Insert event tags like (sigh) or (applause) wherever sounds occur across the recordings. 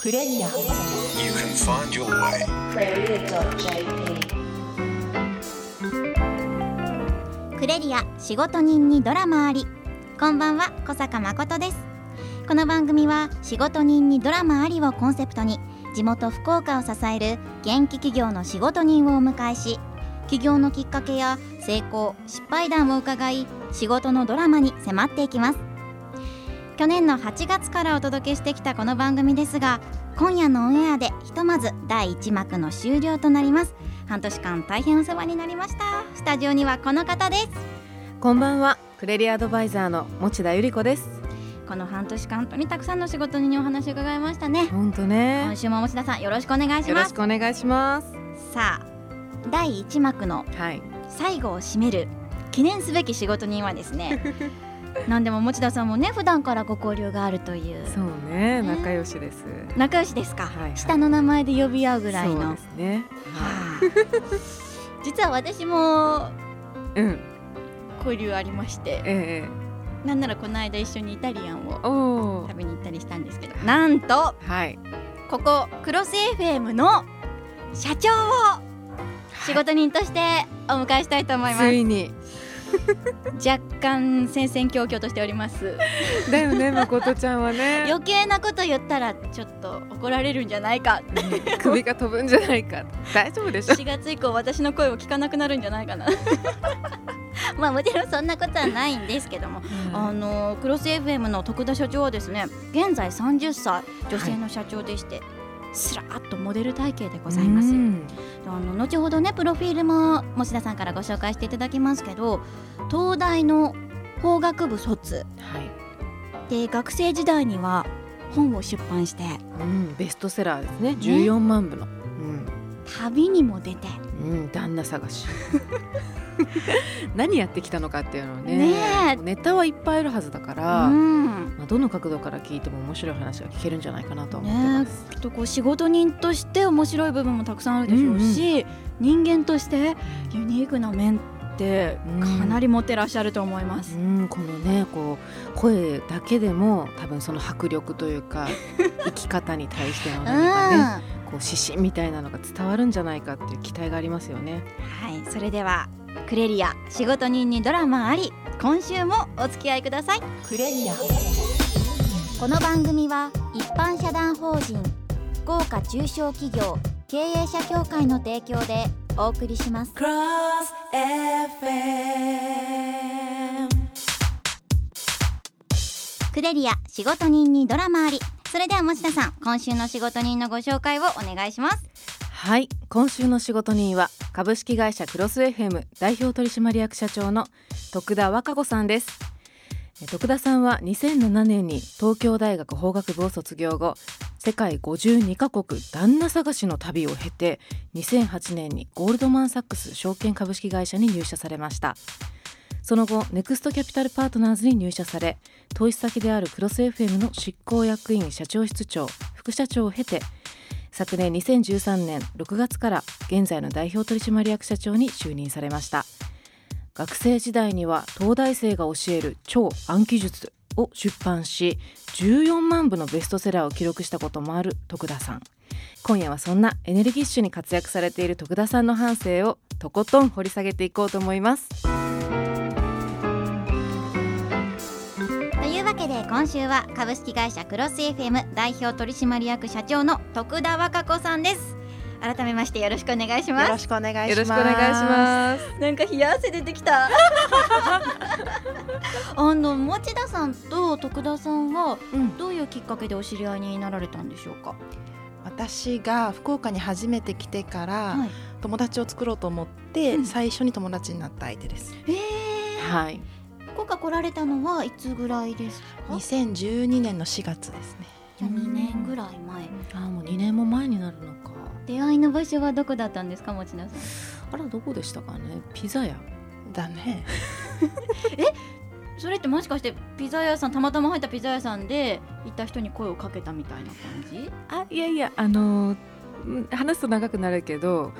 クレリア You can find your way. クレリア仕事人にドラマあり。こんばんは小坂誠です。この番組は仕事人にドラマありをコンセプトに地元福岡を支える元気企業の仕事人をお迎えし起業のきっかけや成功失敗談を伺い仕事のドラマに迫っていきます去年の8月からお届けしてきたこの番組ですが今夜のオンエアでひとまず第1幕の終了となります。半年間大変お世話になりました。スタジオにはこの方です。こんばんは。クレリアアドバイザーの持田由里子です。この半年間本当にたくさんの仕事人にお話を伺いましたね。本当ね。今週も持田さんよろしくお願いしよろしますくお願いします。さあ第1幕のはい。最後を締める記念すべき仕事人はですね (laughs) 何でも持田さんもね普段からご交流があるという。そうねね。仲良しです。仲良しですか、はいはい。下の名前で呼び合うぐらいの。そうですね。はあ (laughs) 実は私もいうん。交流ありまして。ええなんならこの間一緒にイタリアンを食べに行ったりしたんですけど。なんとはい。ここクロス FM の社長を仕事人としてお迎えしたいと思います、ついに若干戦々恐々としております。だよね誠ちゃんはね。余計なこと言ったらちょっと怒られるんじゃないか。うん首が飛ぶんじゃないか。大丈夫でしょ？4月以降私の声を聞かなくなるんじゃないかな。(laughs) まあもちろんそんなことはないんですけども、あのクロス FM の徳田社長はですね現在30歳女性の社長でして、スラーっとモデル体型でございますうん。あの後ほどねプロフィールも持田さんからご紹介していただきますけど東大の法学部卒。はい。で学生時代には本を出版して。うんベストセラーですね。14万部の。うん旅にも出て。うん、旦那探し。(laughs) 何やってきたのかっていうのをねねえ。ネタはいっぱいあるはずだから、うん。まあ、どの角度から聞いても面白い話が聞けるんじゃないかなとは思ってねます。きっとこう仕事人として面白い部分もたくさんあるでしょうし、人間としてユニークな面ってかなり持ってらっしゃると思います。うん、このねこう声だけでも多分その迫力というか (laughs) 生き方に対してのうん、何かねはこう指針みたいなのが伝わるんじゃないかっていう期待がありますよね。い、それではクレリア仕事人にドラマあり今週もお付き合いください。クレリアこの番組は一般社団法人福岡中小企業経営者協会の提供でお送りします。Cross FM クレリア仕事人にドラマありそれでは持田さん今週の仕事人のご紹介をお願いします。はい今週の仕事人は株式会社クロス FM 代表取締役社長の徳田和歌子さんです。え徳田さんは2007年に東京大学法学部を卒業後世界52カ国旦那探しの旅を経て2008年にゴールドマン・サックス証券株式会社に入社されました。その後ネクストキャピタルパートナーズに入社され投資先であるクロス FM の執行役員社長室長副社長を経て昨年2013年6月から現在の代表取締役社長に就任されました。学生時代には東大生が教える超暗記術を出版し14万部のベストセラーを記録したこともある徳田さん。今夜はそんなエネルギッシュに活躍されている徳田さんの半生をとことん掘り下げていこうと思います。今週は株式会社クロス FM 代表取締役社長の徳田和歌子さんです。改めましてよろしくお願いします。よろしくお願いします。なんか冷や汗出てきた。(laughs) あの持田さんと徳田さんはうん。どういうきっかけでお知り合いになられたんでしょうか、私が福岡に初めて来てから、はい。友達を作ろうと思って、うん。最初に友達になった相手です。えー、はい福岡来られたのはいつぐらいですか？2012年の4月ですね。じゃあ2年ぐらい前。あーもう2年も前になるのか。出会いの場所はどこだったんですか持田さん？あらどこでしたかね？ピザ屋。だね。(laughs) それってもしかしてピザ屋さんたまたま入ったピザ屋さんで行った人に声をかけたみたいな感じ？あいやいやあの話すと長くなるけど、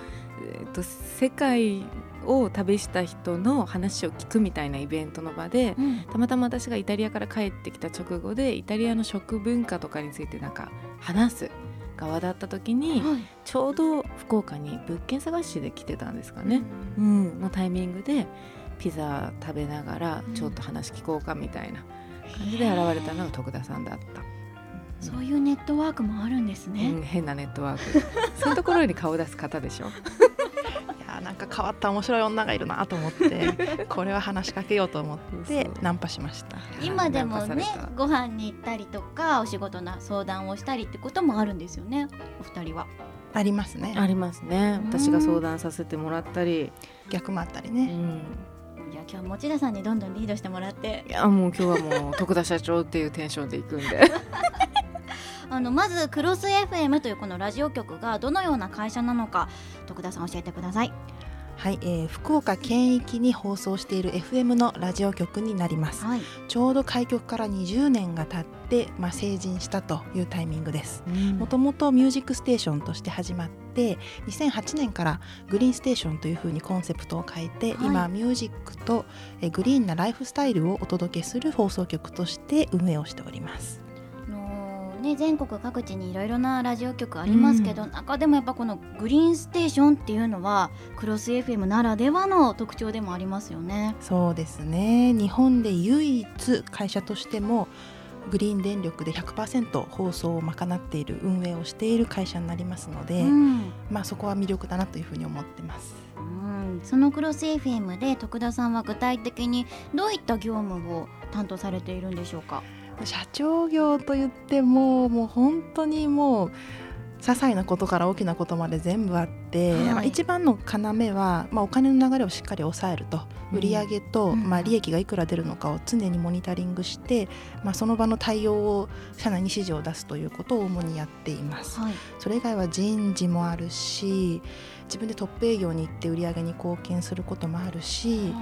えっと世界を旅した人の話を聞くみたいなイベントの場でうん。たまたま私がイタリアから帰ってきた直後でイタリアの食文化とかについてなんか話す側だった時に、はい。ちょうど福岡に物件探しで来てたんですかね、うん。のタイミングでピザ食べながらうん。ちょっと話聞こうかみたいな感じで現れたのが徳田さんだった。そういうネットワークもあるんですね、うん、変なネットワーク。そういうところに顔を出す方でしょ。い (laughs) なんか変わった面白い女がいるなと思って (laughs) これは話しかけようと思ってナンパしました。今でもねご飯に行ったりとかお仕事の相談をしたりってこともあるんですよねお二人は。ありますね。ありますね。うん。私が相談させてもらったり、逆もあったりね、うん、じゃあ今日持田さんにどんどんリードしてもらって。いやもう今日はもう徳田社長っていうテンションで行くんで (laughs) あのまずクロス FM というこのラジオ局がどのような会社なのか徳田さん教えてください。はい、えー福岡県域に放送している FM のラジオ局になります。はい。ちょうど開局から20年が経って、まあ、成人したというタイミングです。もともとミュージックステーションとして始まって2008年からグリーンステーションというふうにコンセプトを変えて、はい。今ミュージックとえーグリーンなライフスタイルをお届けする放送局として運営をしております。ね、全国各地にいろいろなラジオ局ありますけど、中でもやっぱこのグリーンステーションっていうのはクロス FM ならではの特徴でもありますよね。そうですね日本で唯一会社としてもグリーン電力で100%放送を賄っている運営をしている会社になりますので、うんまあ、そこは魅力だなというふうに思ってます。うん、そのクロス FM で徳田さんは具体的にどういった業務を担当されているんでしょうか？社長業と言ってももう本当にもう些細なことから大きなことまで全部あって、はい。まあ一番の要は、まあ、お金の流れをしっかり抑えると。うん。売上と、うん。まあ、利益がいくら出るのかを常にモニタリングして、まあ、その場の対応を社内に指示を出すということを主にやっています。はい。それ以外は人事もあるし自分でトップ営業に行って売り上げに貢献することもあるし、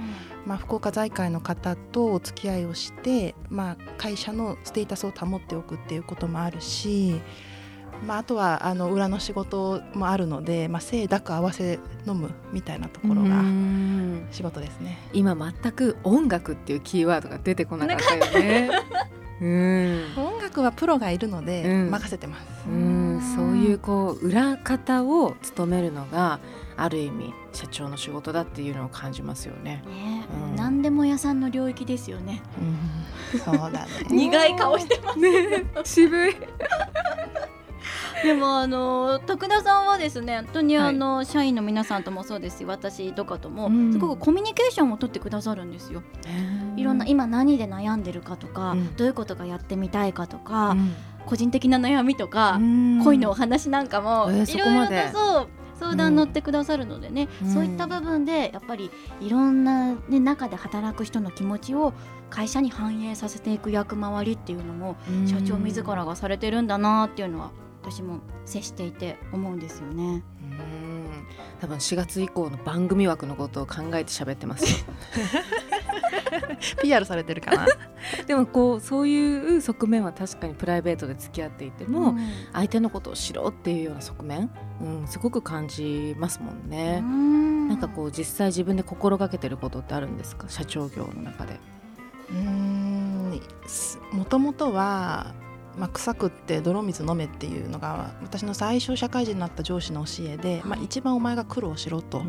まあ、福岡財界の方とお付き合いをして、まあ、会社のステータスを保っておくっていうこともあるし、まあ、あとはあの裏の仕事もあるので、まあ、清濁合わせ飲むみたいなところうがん仕事ですね。今全く音楽っていうキーワードが出てこなかったよね。(laughs) うん音楽はプロがいるのでうん任せてます。うん、そういうこう裏方を務めるのがある意味社長の仕事だっていうのを感じますよね。ね、うん何でも屋さんの領域ですよね。うん、そうだね。苦い顔してます。(laughs) ね渋い。(laughs) (laughs) でもあの徳田さんはですね本当にあの、社員の皆さんともそうですし私とかとも、うん。すごくコミュニケーションを取ってくださるんですよ。いろんな今何で悩んでるかとか、うん。どういうことがやってみたいかとか、うん。個人的な悩みとか、うん。恋のお話なんかも、えーいろいろとそう相談乗ってくださるのでね、うん。そういった部分でやっぱりいろんな、ね、中で働く人の気持ちを会社に反映させていく役回りっていうのもうん。社長自らがされてるんだなっていうのは私も接していて思うんですよね。うん多分4月以降の番組枠のことを考えて喋ってますよ (laughs) PR されてるかな？(laughs) でもこうそういう側面は確かにプライベートで付き合っていても、うん相手のことを知ろうっていうような側面、うん、すごく感じますもんね。うんなんかこう実際自分で心がけてることってあるんですか？社長業の中で。うーんもともとは、まあ、臭くって泥水飲めっていうのが私の最初社会人になった上司の教えで、まあ、一番お前が苦労しろと、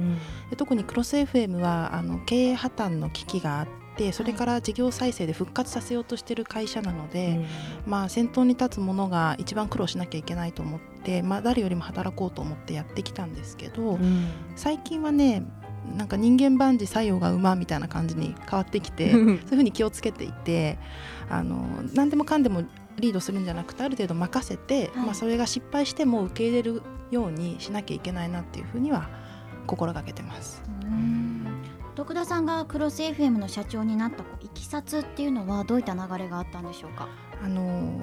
で特にクロス FM はあの経営破綻の危機があってそれから事業再生で復活させようとしている会社なので、まあ、先頭に立つ者が一番苦労しなきゃいけないと思って、まあ、誰よりも働こうと思ってやってきたんですけど、うん。最近はねなんか人間万事作用が馬みたいな感じに変わってきて (laughs) そういうふうに気をつけていてあの何でもかんでもリードするんじゃなくてある程度任せて、はいまあ、それが失敗しても受け入れるようにしなきゃいけないなっていうふうには心がけてます。うん徳田さんがクロス FM の社長になったいきさつっていうのはどういった流れがあったんでしょうか？あの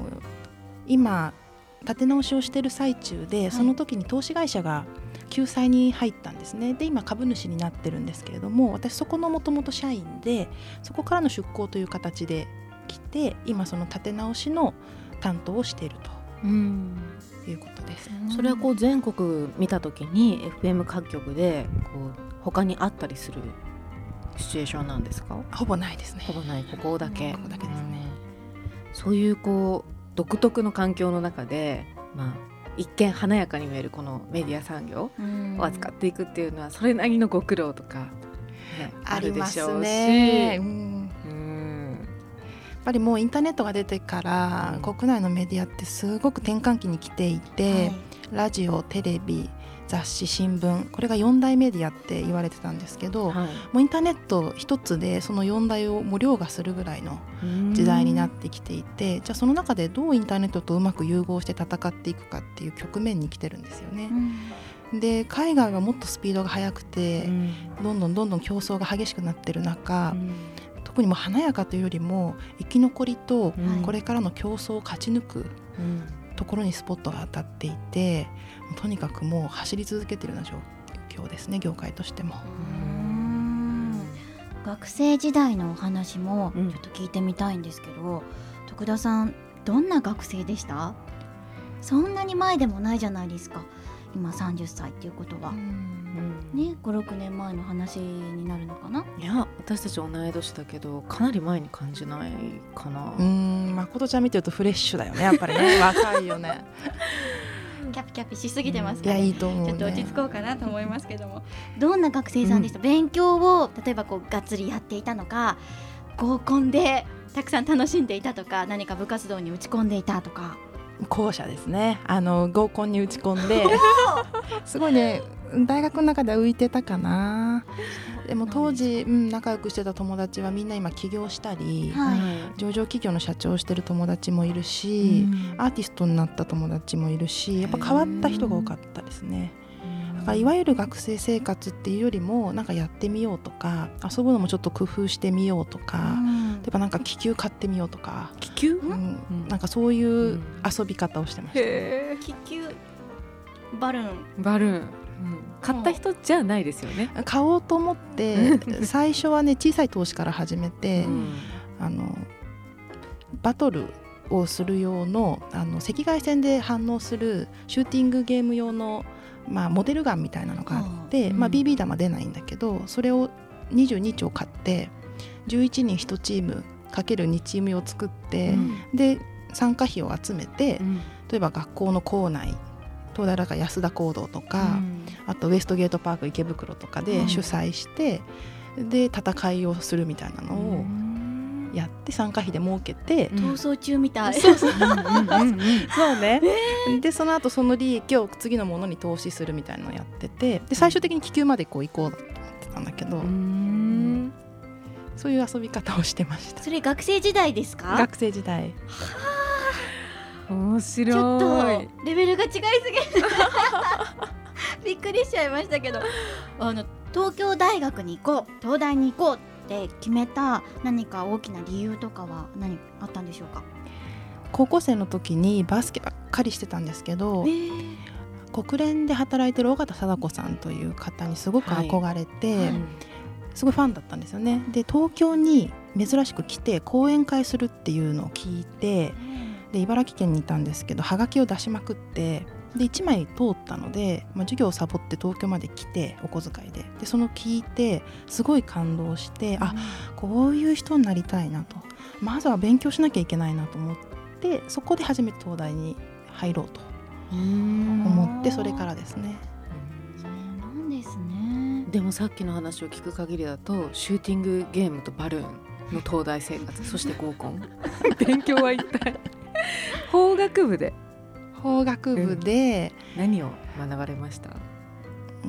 今立て直しをしている最中で、その時に投資会社が救済に入ったんですねで今株主になってるんですけれども私そこのもともと社員でそこからの出向という形で来て今その立て直しの担当をしているうん。ということです。それはこう全国見た時に FM 各局でこう他にあったりするシチュエーションなんですか？ほぼないですね。ほぼない。ここだけ。ここだけですね。うん。そういうこう独特の環境の中で、まあ、一見華やかに見えるこのメディア産業を扱っていくっていうのはそれなりのご苦労とか、ね、あるでしょうし。ね。うんぱりもうインターネットが出てから国内のメディアってすごく転換期に来ていて、はい。ラジオテレビ雑誌新聞これが4大メディアって言われてたんですけど、はい。もうインターネット一つでその4大をもう凌駕するぐらいの時代になってきていて、じゃあその中でどうインターネットとうまく融合して戦っていくかっていう局面に来てるんですよね。う。ん。で海外はもっとスピードが速くて、うん。どんどんどんどん競争が激しくなってる中、うん特にもう華やかというよりも生き残りとうんこれからの競争を勝ち抜くうんところにスポットが当たっていてとにかくもう走り続けてるような状況ですね業界としても。うん。学生時代のお話もちうん。ょっと聞いてみたいんですけど、徳田さんどんな学生でした？そんなに前でもないじゃないですか今30歳っていうことは、うんね56年前の話になるのかな？いや私たち同い年だけどかなり前に感じないかな、うーん誠ちゃん見てるとフレッシュだよねやっぱりね。(laughs) 若いよね。キャピキャピしすぎてますいやかねいいと思うね。ちょっと落ち着こうかなと思いますけども。どんな学生さんでした、勉強を例えばこうがっつりやっていたのか合コンでたくさん楽しんでいたとか何か部活動に打ち込んでいたとか後者ですね。あの合コンに打ち込んで。(laughs) すごいね。大学の中では浮いてたかな。でも当時、うん、仲良くしてた友達はみんな今起業したり、はい。上場企業の社長をしてる友達もいるし、アーティストになった友達もいるしやっぱ変わった人が多かったですね。だからいわゆる学生生活っていうよりもなんかやってみようとか遊ぶのもちょっと工夫してみようとか、例えばなんか気球買ってみようとか、気球？うん。うん。なんかそういう遊び方をしてました。へ気球バルーン。ーバルーン、うん。買った人じゃないですよね、買おうと思って最初はね小さい投資から始めて、うん。あのバトルをする用のあの赤外線で反応するシューティングゲーム用の、まあ、モデルガンみたいなのがあって、うん。まあ、BB 弾は出ないんだけどそれを22丁買って11人1チームかける2チームを作って、うん。で参加費を集めてうん。例えば学校の校内東大だから安田講堂とか、あとウエストゲートパーク池袋とかうん。で主催して、で戦いをするみたいなのうをん。やって参加費で儲けて、うん。逃走中みたい、そうそう。そうね、(laughs) でその後その利益を次のものに投資するみたいなのをやっててで最終的に気球までこう行こうと思ってたんだけど、うんそういう遊び方をしてました。それ学生時代ですか？学生時代。面白い。ちょっとレベルが違いすぎる。(laughs) びっくりしちゃいましたけど。あの東京大学に行こう。東大に行こうって決めた何か大きな理由とかは何あったんでしょうか？高校生の時にバスケばっかりしてたんですけど国連で働いてる尾形貞子さんという方にすごく憧れて、はいすごいファンだったんですよね。で東京に珍しく来て講演会するっていうのを聞いてで茨城県にいたんですけどはがきを出しまくってで1枚通ったので、まあ、授業をサボって東京まで来てお小遣いで。でその聞いてすごい感動してあこういう人になりたいなと。まずは勉強しなきゃいけないなと思ってそこで初めて東大に入ろうと思ってそれからですね。でもさっきの話を聞く限りだとシューティングゲームとバルーンの東大生活。(laughs) そして合コン。(laughs) 勉強は一体。(laughs) 法学部で。法学部で、何を学ばれました？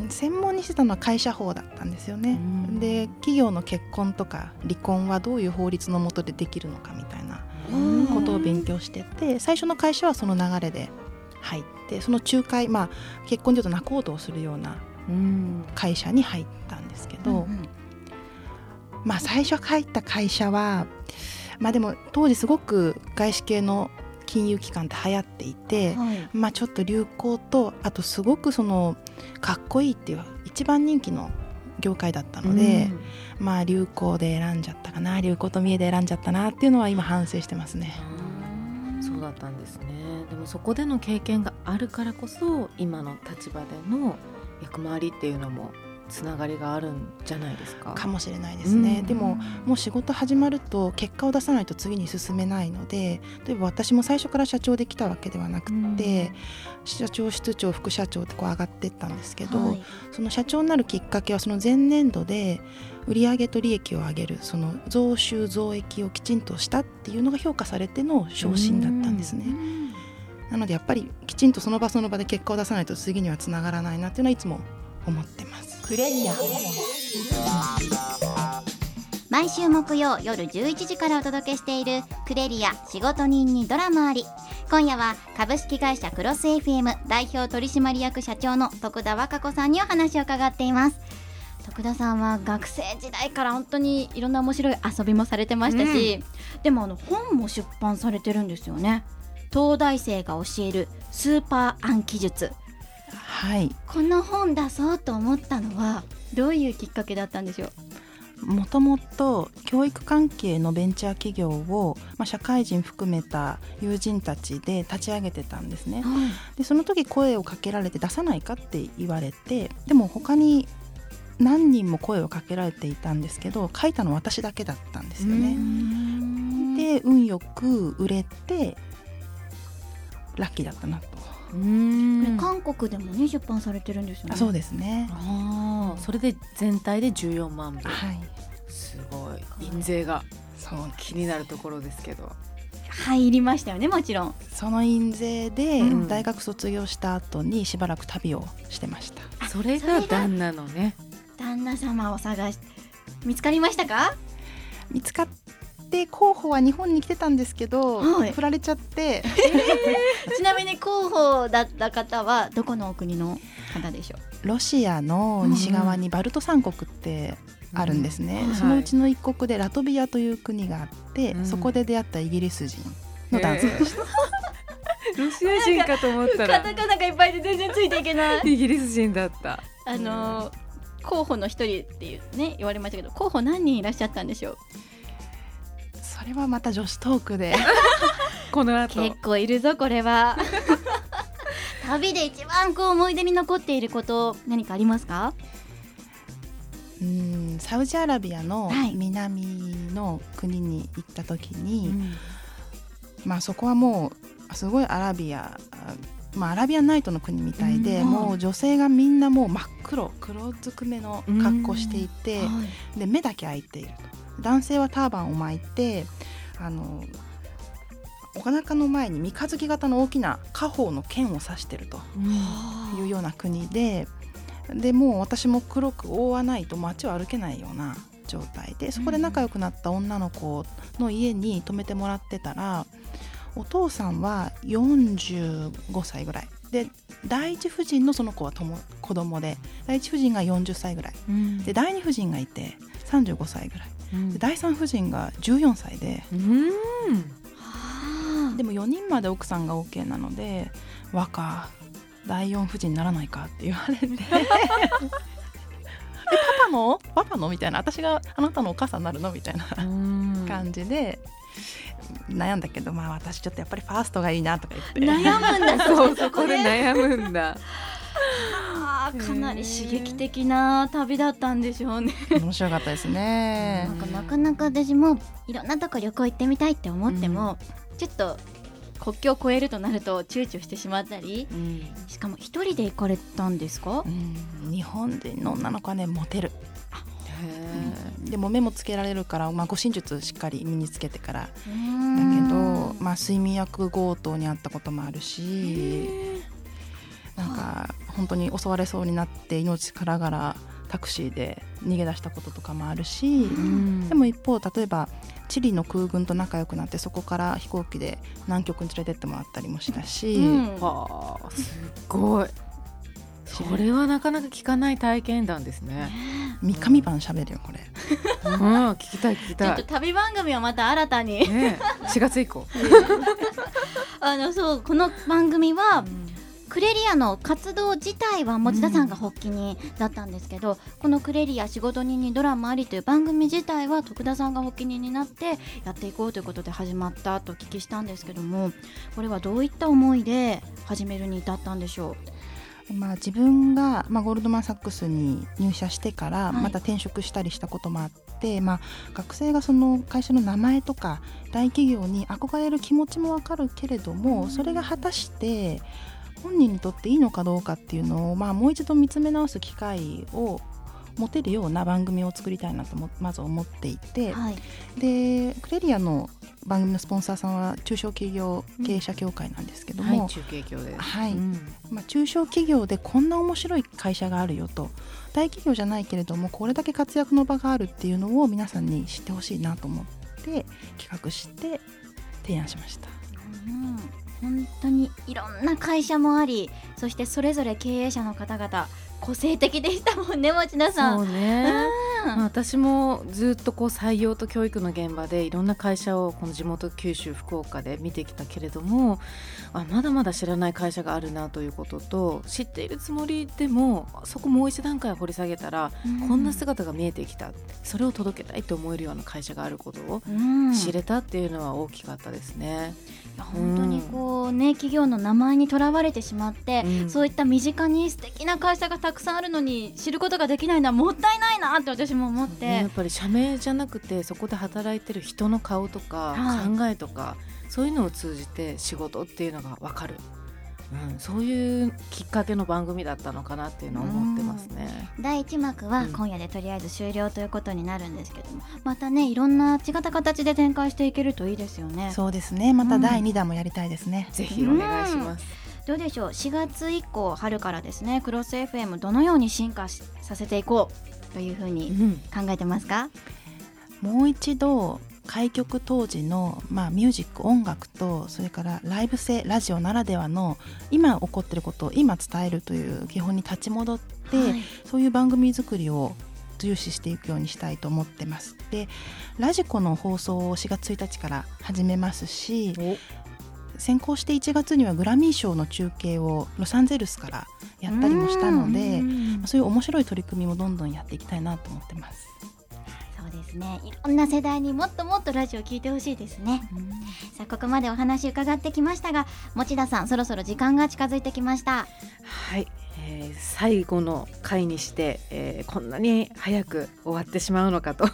専門にしてたのは会社法だったんですよね。うん。で企業の結婚とか離婚はどういう法律の下でできるのかみたいなうん。ことを勉強してて最初の会社はその流れで入ってその仲介まあ結婚でいうと仲人をするようなうん会社に入ったんですけど、うんうん。まあ最初入った会社はまあでも当時すごく外資系の金融機関って流行っていて、はい。まあちょっと流行とあとすごくそのかっこいいっていう一番人気の業界だったので、まあ流行で選んじゃったかな流行と見えで選んじゃったなっていうのは今反省してますね。うんそうだったんですね。でもそこでの経験があるからこそ今の立場での役回りっていうのもつながりがあるんじゃないですか？かもしれないですね、うん。でももう仕事始まると結果を出さないと次に進めないので例えば私も最初から社長できたわけではなくて、社長室長副社長ってこう上がっていったんですけど、はい。その社長になるきっかけはその前年度で売上と利益を上げるその増収増益をきちんとしたっていうのが評価されての昇進だったんですね。なのでやっぱりきちんとその場その場で結果を出さないと次にはつながらないなっていうのはいつも思ってます。クレリア毎週木曜夜11時からお届けしているクレリア仕事人にドラマあり。今夜は株式会社クロス FM 代表取締役社長の徳田和歌子さんにお話を伺っています。徳田さんは学生時代から本当にいろんな面白い遊びもされてましたし、でもあの本も出版されてるんですよね東大生が教えるスーパー暗記術。はい。この本出そうと思ったのはどういうきっかけだったんでしょう？もともと教育関係のベンチャー企業を、まあ、社会人含めた友人たちで立ち上げてたんですね。でその時声をかけられて出さないかって言われてでも他に何人も声をかけられていたんですけど書いたの私だけだったんですよね。で運よく売れてラッキーだったなと。うん。韓国でもね出版されてるんですよね。あそうですね。あー。それで全体で14万部。はい。すごい。印税がそう。気になるところですけど。入りましたよねもちろん。その印税でうん。大学卒業した後にしばらく旅をしてました。それそれがが旦那のね。旦那様を探し見つかりましたか？見つかって候補は日本に来てたんですけど、はい。振られちゃって。ちなみに候補だった方はどこのお国の方でしょう？ロシアの西側にバルト三国ってあるんですね、うん。そのうちの一国でラトビアという国があって、うんそこで出会ったイギリス人の男性でした、ロシア人かと思ったら。カタカナがいっぱいで全然ついていけない。イギリス人だった。あのー候補の一人っていうね言われましたけど候補何人いらっしゃったんでしょう？それはまた女子トークで。(laughs) この後。結構いるぞこれは。(laughs) 旅で一番こう思い出に残っていること何かありますか？うんサウジアラビアのはい。南の国に行った時に、うん。まあそこはもうすごいアラビアまあ、アラビアンナイトの国みたいで、うん。もう女性がみんなもう真っ黒黒ずくめの格好していて、で目だけ開いていると男性はターバンを巻いてあのお腹の前に三日月型の大きな家宝の剣を刺してるというような国ででもう私も黒く覆わないと街を歩けないような状態でそこで仲良くなった女の子の家に泊めてもらってたらお父さんは45歳ぐらい。で第一夫人のその子はとも子供で第一夫人が40歳ぐらい。うん。で第二夫人がいて35歳ぐらい。うんで第三夫人が14歳で。うん。でも4人まで奥さんが OK なので若第四夫人にならないかって言われて。(laughs) でパパの？パパのみたいな。私があなたのお母さんになるのみたいなうん。感じで悩んだけどまあ私ちょっとやっぱりファーストがいいなとか言って。悩むんだ。そうそこで悩むんだかなり刺激的な旅だったんでしょうね。面白かったですね。なんかなかなか私もいろんなとこ旅行行ってみたいって思っても、ちょっと国境を越えるとなると躊躇してしまったりうん。しかも一人で行かれたんですか？うん。日本人の女の子はねモテる。へでも目もつけられるから、まあ、護身術しっかり身につけてから。だだけど、まあ、睡眠薬強盗にあったこともあるしなんか本当に襲われそうになって命からがらタクシーで逃げ出したこととかもあるし、うんでも一方例えばチリの空軍と仲良くなってそこから飛行機で南極に連れてってもらったりもしたし、うんはあすっごいそれはなかなか聞かない体験談ですね。三日三晩喋るよこれ。うん、聞きたい聞きたい。ちょっと旅番組をまた新たにねえ、4月以降。(laughs) あのそうこの番組はクレリアの活動自体は持田さんが発起人だったんですけど、この「クレリア仕事人にドラマあり」という番組自体は徳田さんが発起人になってやっていこうということで始まったとお聞きしたんですけどもこれはどういった思いで始めるに至ったんでしょまあ、自分が、まあ、ゴールドマン・サックスに入社してからはい。また転職したりしたこともあって、まあ、学生がその会社の名前とか大企業に憧れる気持ちもわかるけれどもそれが果たして本人にとっていいのかどうかっていうのを、まあ、もう一度見つめ直す機会を持てるような番組を作りたいなともまず思っていて、はい。でクレリアの番組のスポンサーさんは中小企業経営者協会なんですけども、はい中継協で。はい。うん。まあ、中小企業でこんな面白い会社があるよと。大企業じゃないけれどもこれだけ活躍の場があるっていうのを皆さんに知ってほしいなと思って企画して提案しました。うん本当にいろんな会社もありそしてそれぞれ経営者の方々個性的でしたもんね持田さん。そうね、うん。まあ私もずっとこう採用と教育の現場でいろんな会社をこの地元九州福岡で見てきたけれどもあまだまだ知らない会社があるなということと知っているつもりでもそこもう一段階掘り下げたら、うん。こんな姿が見えてきた。それを届けたいと思えるような会社があることをうん。知れたっていうのは大きかったですね。いや本当にこうね企業の名前にとらわれてしまって、うん。そういった身近に素敵な会社がたくさんあるのに知ることができないのはもったいないなって私も思って、ねやっぱり社名じゃなくてそこで働いてる人の顔とかはい。考えとか、そういうのを通じて仕事っていうのが分かる、うん、そういうきっかけの番組だったのかなっていうのは思ってますね。第1幕はうん。今夜でとりあえず終了ということになるんですけども、またねいろんな違った形で展開していけるといいですよね。そうですね。また第2弾もやりたいですね。ぜひお願いします。どうでしょう？4月以降春からですねクロス FM どのように進化しさせていこうというふううにん、考えてますか、もう一度開局当時の、まあ、ミュージック音楽とそれからライブ性ラジオならではの今起こってることを今伝えるという基本に立ち戻って、はいそういう番組作りを重視していくようにしたいと思ってます。でラジコの放送を4月1日から始めますし先行して1月にはグラミー賞の中継をロサンゼルスからやったりもしたのでうんそういう面白い取り組みもどんどんやっていきたいなと思ってます。ですね。いろんな世代にもっともっとラジオ聞いてほしいですね。さあここまでお話伺ってきましたが持田さんそろそろ時間が近づいてきました。はい、えー最後の回にして、えーこんなに早く終わってしまうのかと、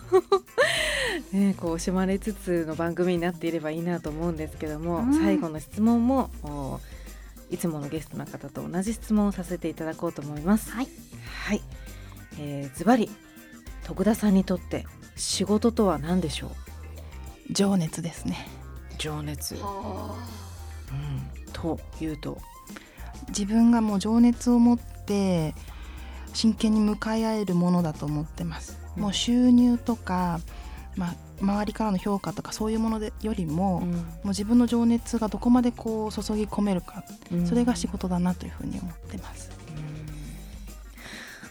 (laughs) ね、こう惜しまれつつの番組になっていればいいなと思うんですけども、うん。最後の質問もおいつものゲストの方と同じ質問をさせていただこうと思います。はい。はい、えーズバリ徳田さんにとって仕事とは何でしょう？情熱ですね。情熱、うん、というと？自分がもう情熱を持って真剣に向かい合えるものだと思ってます、うん。もう収入とか、まあ、周りからの評価とかそういうものでよりも、もう自分の情熱がどこまでこう注ぎ込めるか、うん。それが仕事だなというふうに思ってます。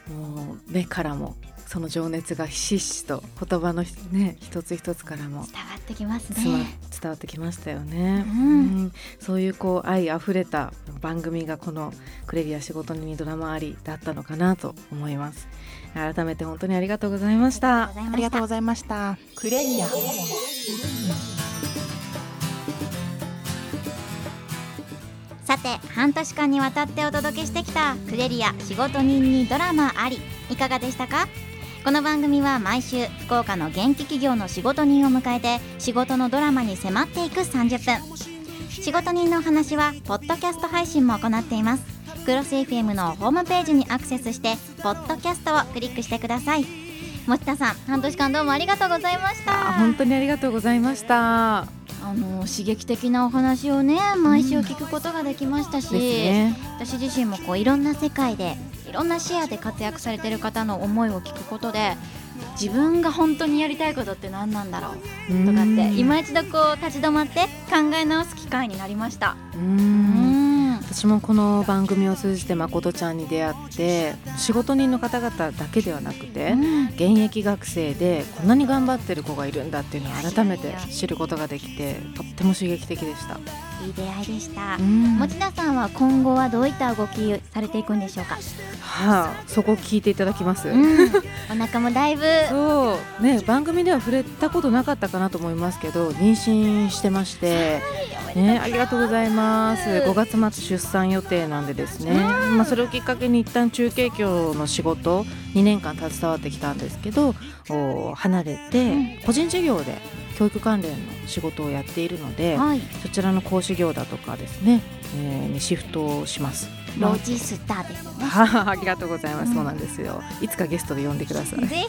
うん。もう目からもその情熱がひしひしと言葉のね一つ一つからも。伝わってきますね。伝わってきましたよね、うん。うん。そういうこう愛あふれた番組がこの「クレリア仕事にドラマあり」だったのかなと思います。改めて本当にありがとうございました。ありがとうごうざいました。クレリアさて半年間にわたってお届けしてきたクレリア仕事人にドラマあり。いかがでしたか？この番組は毎週福岡の元気企業の仕事人を迎えて仕事のドラマに迫っていく30分。仕事人のお話はポッドキャスト配信も行っています。クロス FM のホームページにアクセスしてポッドキャストをクリックしてください。持田さん半年間どうもありがとうございました。あ本当にありがとうございました。あの刺激的なお話をね毎週聞くことができましたし、ですね。私自身もこういろんな世界でいろんな視野で活躍されてる方の思いを聞くことで自分が本当にやりたいことって何なんだろう？とかって今一度こう立ち止まって考え直す機会になりました。私もこの番組を通じて誠ちゃんに出会って仕事人の方々だけではなくて、うん。現役学生でこんなに頑張ってる子がいるんだっていうのを改めて知ることができてとっても刺激的でした。いいい出会いでした、うん。持田さんは今後はどういった動きされていくんでしょうか、はあ、そこ聞いていただきます。うん、お腹もだいぶ。(laughs) そう。ね番組では触れたことなかったかなと思いますけど妊娠してまして、ね、ありがとうございます。5月末出産予定なんでですね、まあ、それをきっかけに一旦中継業の仕事2年間携わってきたんですけどお離れて個人事業で教育関連の仕事をやっているのではい。そちらの講師業だとかですね、えーにシフトをします。ロジスターですね。は (laughs) あありがとうございます、そうなんですよ。いつかゲストで呼んでください。ぜ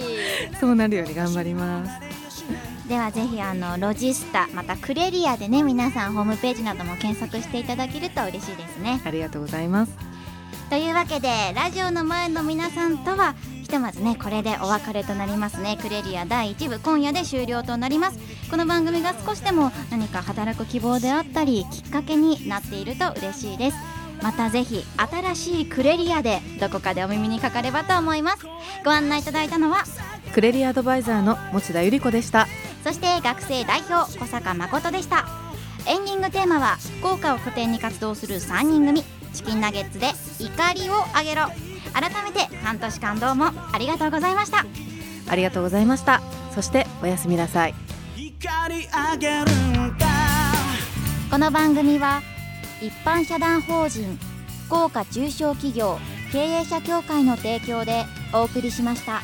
(laughs) そうなるように頑張ります。ひではぜひあのロジスタまたクレリアでね皆さんホームページなども検索していただけると嬉しいですね。ありがとうございます。というわけでラジオの前の皆さんとはひとまずねこれでお別れとなりますね。クレリア第1部今夜で終了となります。この番組が少しでも何か働く希望であったりきっかけになっていると嬉しいです。またぜひ新しいクレリアでどこかでお耳にかかればと思います。ご案内いただいたのはクレリアドバイザーの持田由里子でした。そして学生代表小坂誠でした。エンディングテーマは福岡を拠点に活動する3人組チキンナゲッツで怒りをあげろ改めて半年間どうもありがとうございました。ありがとうございました。そしておやすみなさい。この番組は一般社団法人福岡中小企業経営者協会の提供でお送りしました。